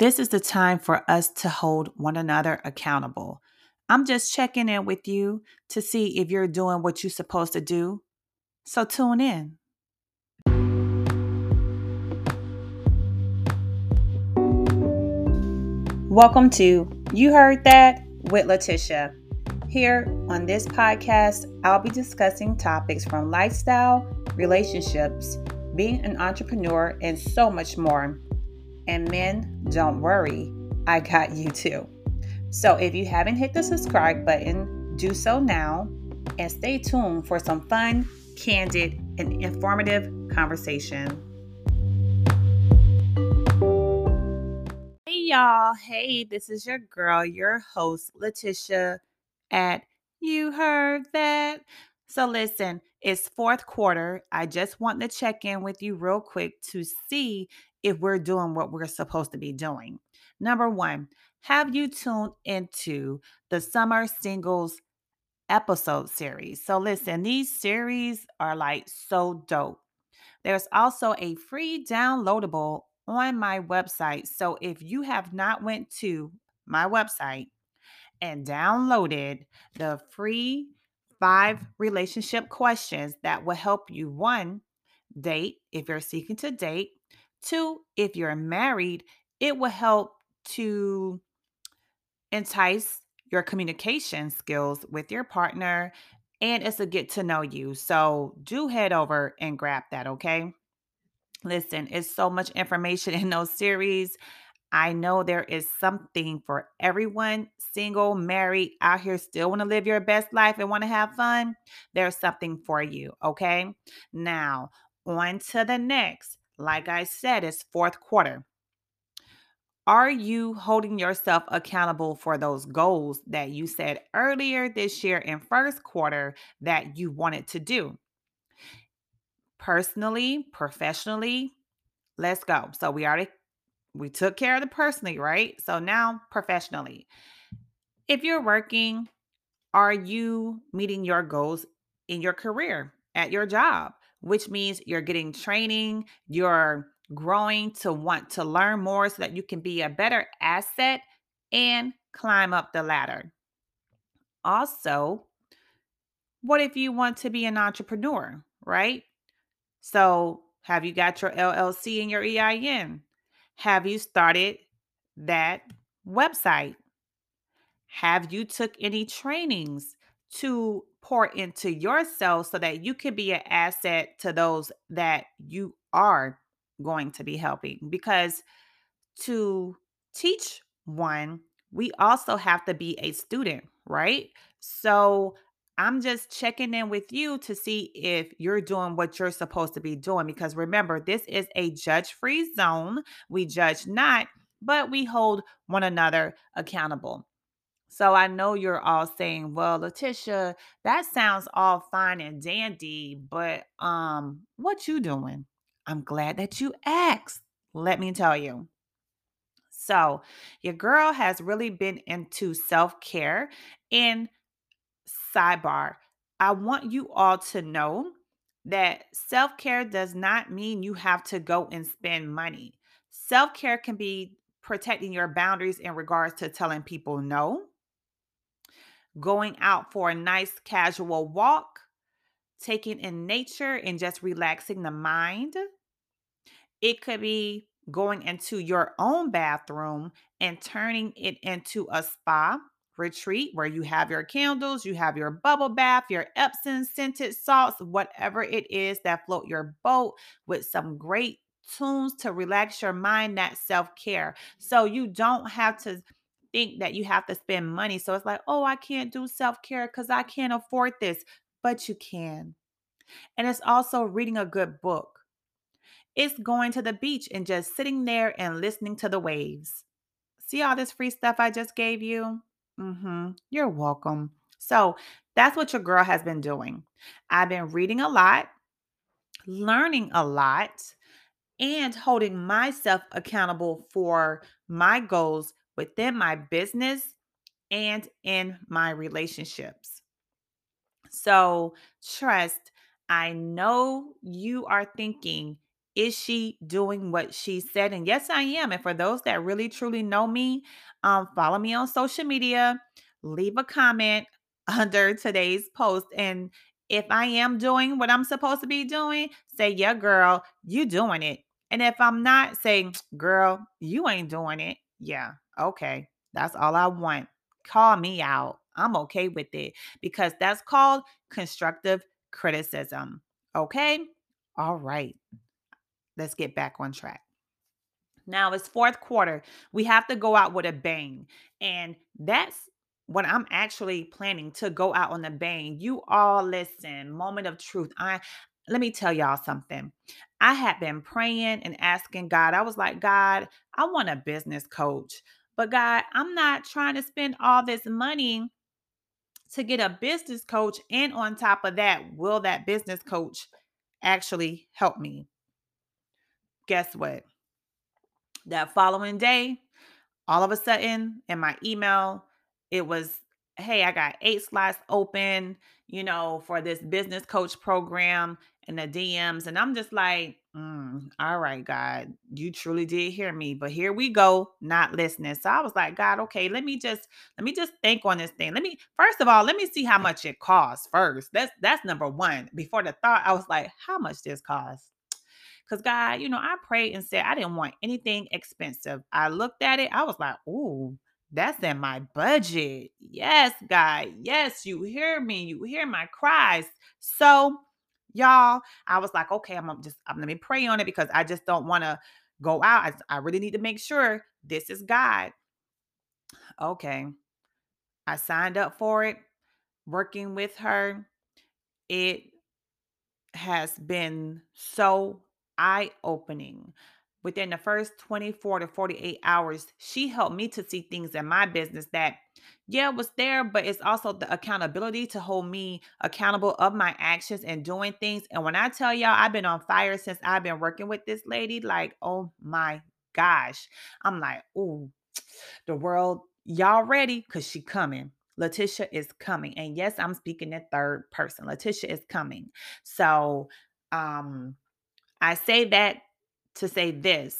This is the time for us to hold one another accountable. I'm just checking in with you to see if you're doing what you're supposed to do. So tune in. Welcome to You Heard That with Letitia. Here on this podcast, I'll be discussing topics from lifestyle, relationships, being an entrepreneur, and so much more. And men, don't worry, I got you too. So if you haven't hit the subscribe button, do so now and stay tuned for some fun, candid, and informative conversation. Hey y'all, hey, this is your girl, your host, Letitia at You Heard That. So, listen, it's fourth quarter. I just want to check in with you real quick to see if we're doing what we're supposed to be doing. Number one, have you tuned into the Summer Singles episode series? So, listen, these series are like so dope. There's also a free downloadable on my website. So, if you have not went to my website, and downloaded the free five relationship questions that will help you one, date if you're seeking to date, two, if you're married, it will help to entice your communication skills with your partner and it's a get to know you. So do head over and grab that, okay? Listen, it's so much information in those series. I know there is something for everyone, single, married, out here still want to live your best life and want to have fun. There's something for you, okay? Now, on to the next. Like I said, it's fourth quarter. Are you holding yourself accountable for those goals that you said earlier this year in first quarter that you wanted to do? Personally, professionally, let's go. So we already we took care of the personally, right? So now professionally. If you're working, are you meeting your goals in your career at your job? Which means you're getting training, you're growing to want to learn more so that you can be a better asset and climb up the ladder. Also, what if you want to be an entrepreneur, right? So, have you got your LLC and your EIN? Have you started that website? Have you took any trainings to pour into yourself so that you can be an asset to those that you are going to be helping? Because to teach one, we also have to be a student, right? So I'm just checking in with you to see if you're doing what you're supposed to be doing. Because remember, this is a judge free zone. We judge not, but we hold one another accountable. So I know you're all saying, "Well, Letitia, that sounds all fine and dandy, but um what you doing?" I'm glad that you asked. Let me tell you. So, your girl has really been into self-care and sidebar, I want you all to know that self care does not mean you have to go and spend money. Self care can be protecting your boundaries in regards to telling people no, going out for a nice casual walk, taking in nature and just relaxing the mind. It could be going into your own bathroom and turning it into a spa retreat where you have your candles, you have your bubble bath, your Epsom scented salts, whatever it is that float your boat with some great tunes to relax your mind, that self care. So you don't have to think that you have to spend money. So it's like, oh, I can't do self care because I can't afford this, but you can. And it's also reading a good book. It's going to the beach and just sitting there and listening to the waves. See all this free stuff I just gave you? Mm-hmm. You're welcome. So that's what your girl has been doing. I've been reading a lot, learning a lot, and holding myself accountable for my goals within my business and in my relationships. So, trust, I know you are thinking, Is she doing what she said? And yes, I am. And for those that really truly know me, um, follow me on social media, leave a comment under today's post. And if I am doing what I'm supposed to be doing, say, yeah, girl, you doing it. And if I'm not, say, girl, you ain't doing it. Yeah, okay. That's all I want. Call me out. I'm okay with it because that's called constructive criticism. Okay? All right. Let's get back on track. Now it's fourth quarter. We have to go out with a bang. And that's what I'm actually planning to go out on the bang. You all listen, moment of truth. I let me tell y'all something. I had been praying and asking God. I was like, God, I want a business coach. But God, I'm not trying to spend all this money to get a business coach. And on top of that, will that business coach actually help me? Guess what? That following day, all of a sudden in my email, it was, hey, I got eight slots open, you know, for this business coach program and the DMs. And I'm just like, mm, all right, God, you truly did hear me. But here we go, not listening. So I was like, God, okay, let me just let me just think on this thing. Let me first of all, let me see how much it costs first. That's that's number one. Before the thought, I was like, how much this costs? Because God, you know, I prayed and said I didn't want anything expensive. I looked at it, I was like, ooh, that's in my budget. Yes, God. Yes, you hear me. You hear my cries. So, y'all, I was like, okay, I'm just I'm me pray on it because I just don't want to go out. I, I really need to make sure this is God. Okay. I signed up for it, working with her. It has been so eye opening. Within the first 24 to 48 hours, she helped me to see things in my business that, yeah, was there, but it's also the accountability to hold me accountable of my actions and doing things. And when I tell y'all, I've been on fire since I've been working with this lady, like, oh my gosh. I'm like, oh, the world, y'all ready? Because she coming. Letitia is coming. And yes, I'm speaking in third person. Letitia is coming. So um I say that to say this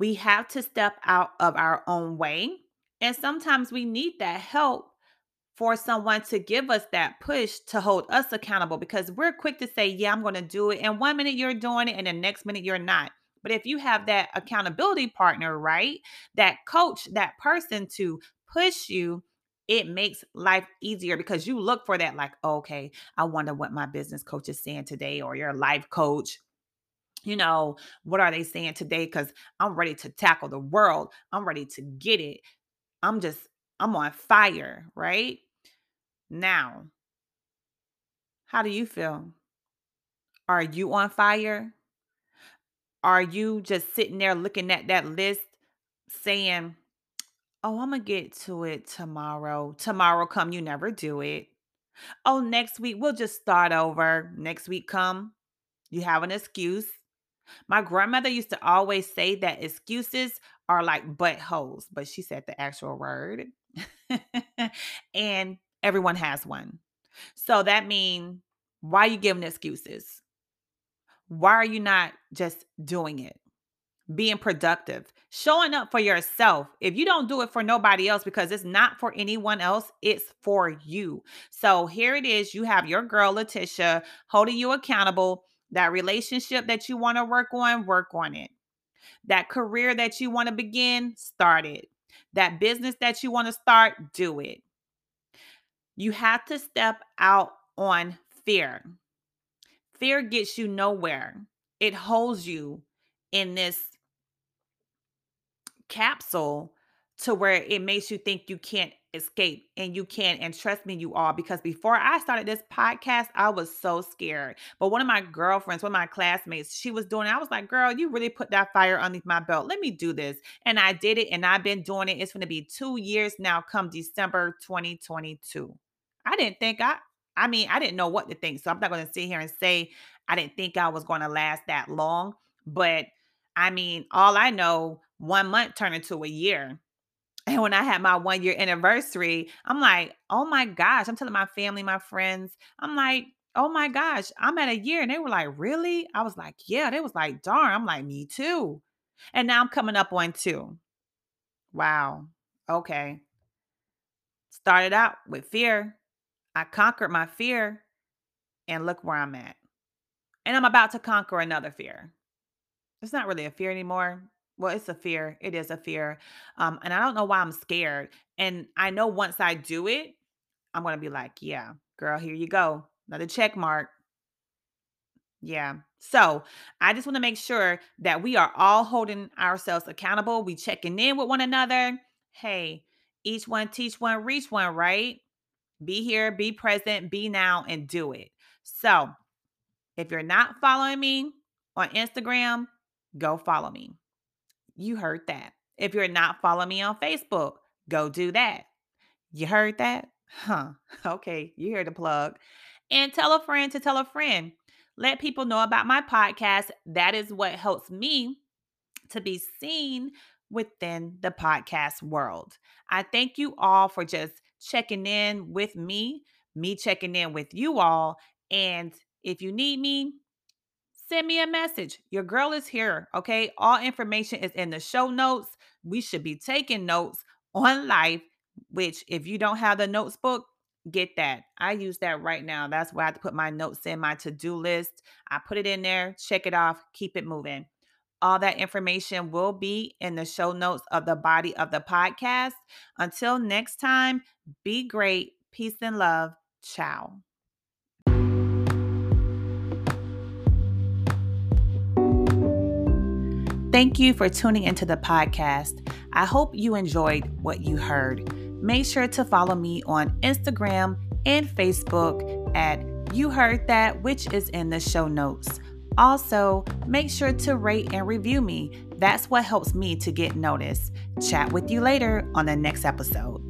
we have to step out of our own way. And sometimes we need that help for someone to give us that push to hold us accountable because we're quick to say, Yeah, I'm going to do it. And one minute you're doing it, and the next minute you're not. But if you have that accountability partner, right? That coach, that person to push you, it makes life easier because you look for that, like, okay, I wonder what my business coach is saying today, or your life coach you know, what are they saying today? Because I'm ready to tackle the world. I'm ready to get it. I'm just, I'm on fire, right? Now, how do you feel? Are you on fire? Are you just sitting there looking at that list saying, Oh, I'm gonna get to it tomorrow. Tomorrow come, you never do it. Oh, next week we'll just start over. Next week come, you have an excuse My grandmother used to always say that excuses are like buttholes, but she said the actual word. and everyone has one. So that means why are you giving excuses? Why are you not just doing it? Being productive, showing up for yourself. If you don't do it for nobody else because it's not for anyone else, it's for you. So here it is. You have your girl, Letitia, holding you accountable that relationship that you want to work on, work on it. That career that you want to begin, start it. That business that you want to start, do it. You have to step out on fear. Fear gets you nowhere. It holds you in this capsule to where it makes you think you can't escape and you can and trust me you all because before i started this podcast i was so scared but one of my girlfriends one of my classmates she was doing it. I was like girl you really put that fire underneath my belt. Let me do this and i did it and i've been doing it. It's going to be two years now come december 2022 i didn't think i i mean i didn't know what to think so i'm not going to sit here and say i didn't think i was going to last that long but i mean all i know one month turned into a year and when I had my one year anniversary, I'm like, oh my gosh, I'm telling my family, my friends, I'm like, Oh my gosh, I'm at a year. And they were like, Really? I was like, Yeah. They was like, Darn. I'm like, Me too. And now I'm coming up on two. Wow. Okay. Started out with fear. I conquered my fear. And look where I'm at. And I'm about to conquer another fear. It's not really a fear anymore. Well, it's a fear. It is a fear. Um, and I don't know why I'm scared. And I know once I do it, I'm going to be like, yeah, girl, here you go. Another check mark. Yeah. So I just want to make sure that we are all holding ourselves accountable. We checking in with one another. Hey, each one teach one, reach one, right? Be here, be present, be now, and do it. So if you're not following me on Instagram, go follow me. You heard that. If you're not following me on Facebook, go do that. You heard that? Huh. Okay, you hear the plug. And tell a friend to tell a friend. Let people know about my podcast. That is what helps me to be seen within the podcast world. I thank you all for just checking in with me, me checking in with you all. And if you need me, send me a message. Your girl is here. Okay. All information is in the show notes. We should be taking notes on life, which if you don't have the notes book, get that. I use that right now. That's where I have to put my notes in my to do list. I put it in there, check it off, keep it moving. All that information will be in the show notes of the body of the podcast. Until next time, be great. Peace and love. Ciao. Thank you for tuning into the podcast. I hope you enjoyed what you heard. Make sure to follow me on Instagram and Facebook at You Heard That, which is in the show notes. Also, make sure to rate and review me. That's what helps me to get noticed. Chat with you later on the next episode.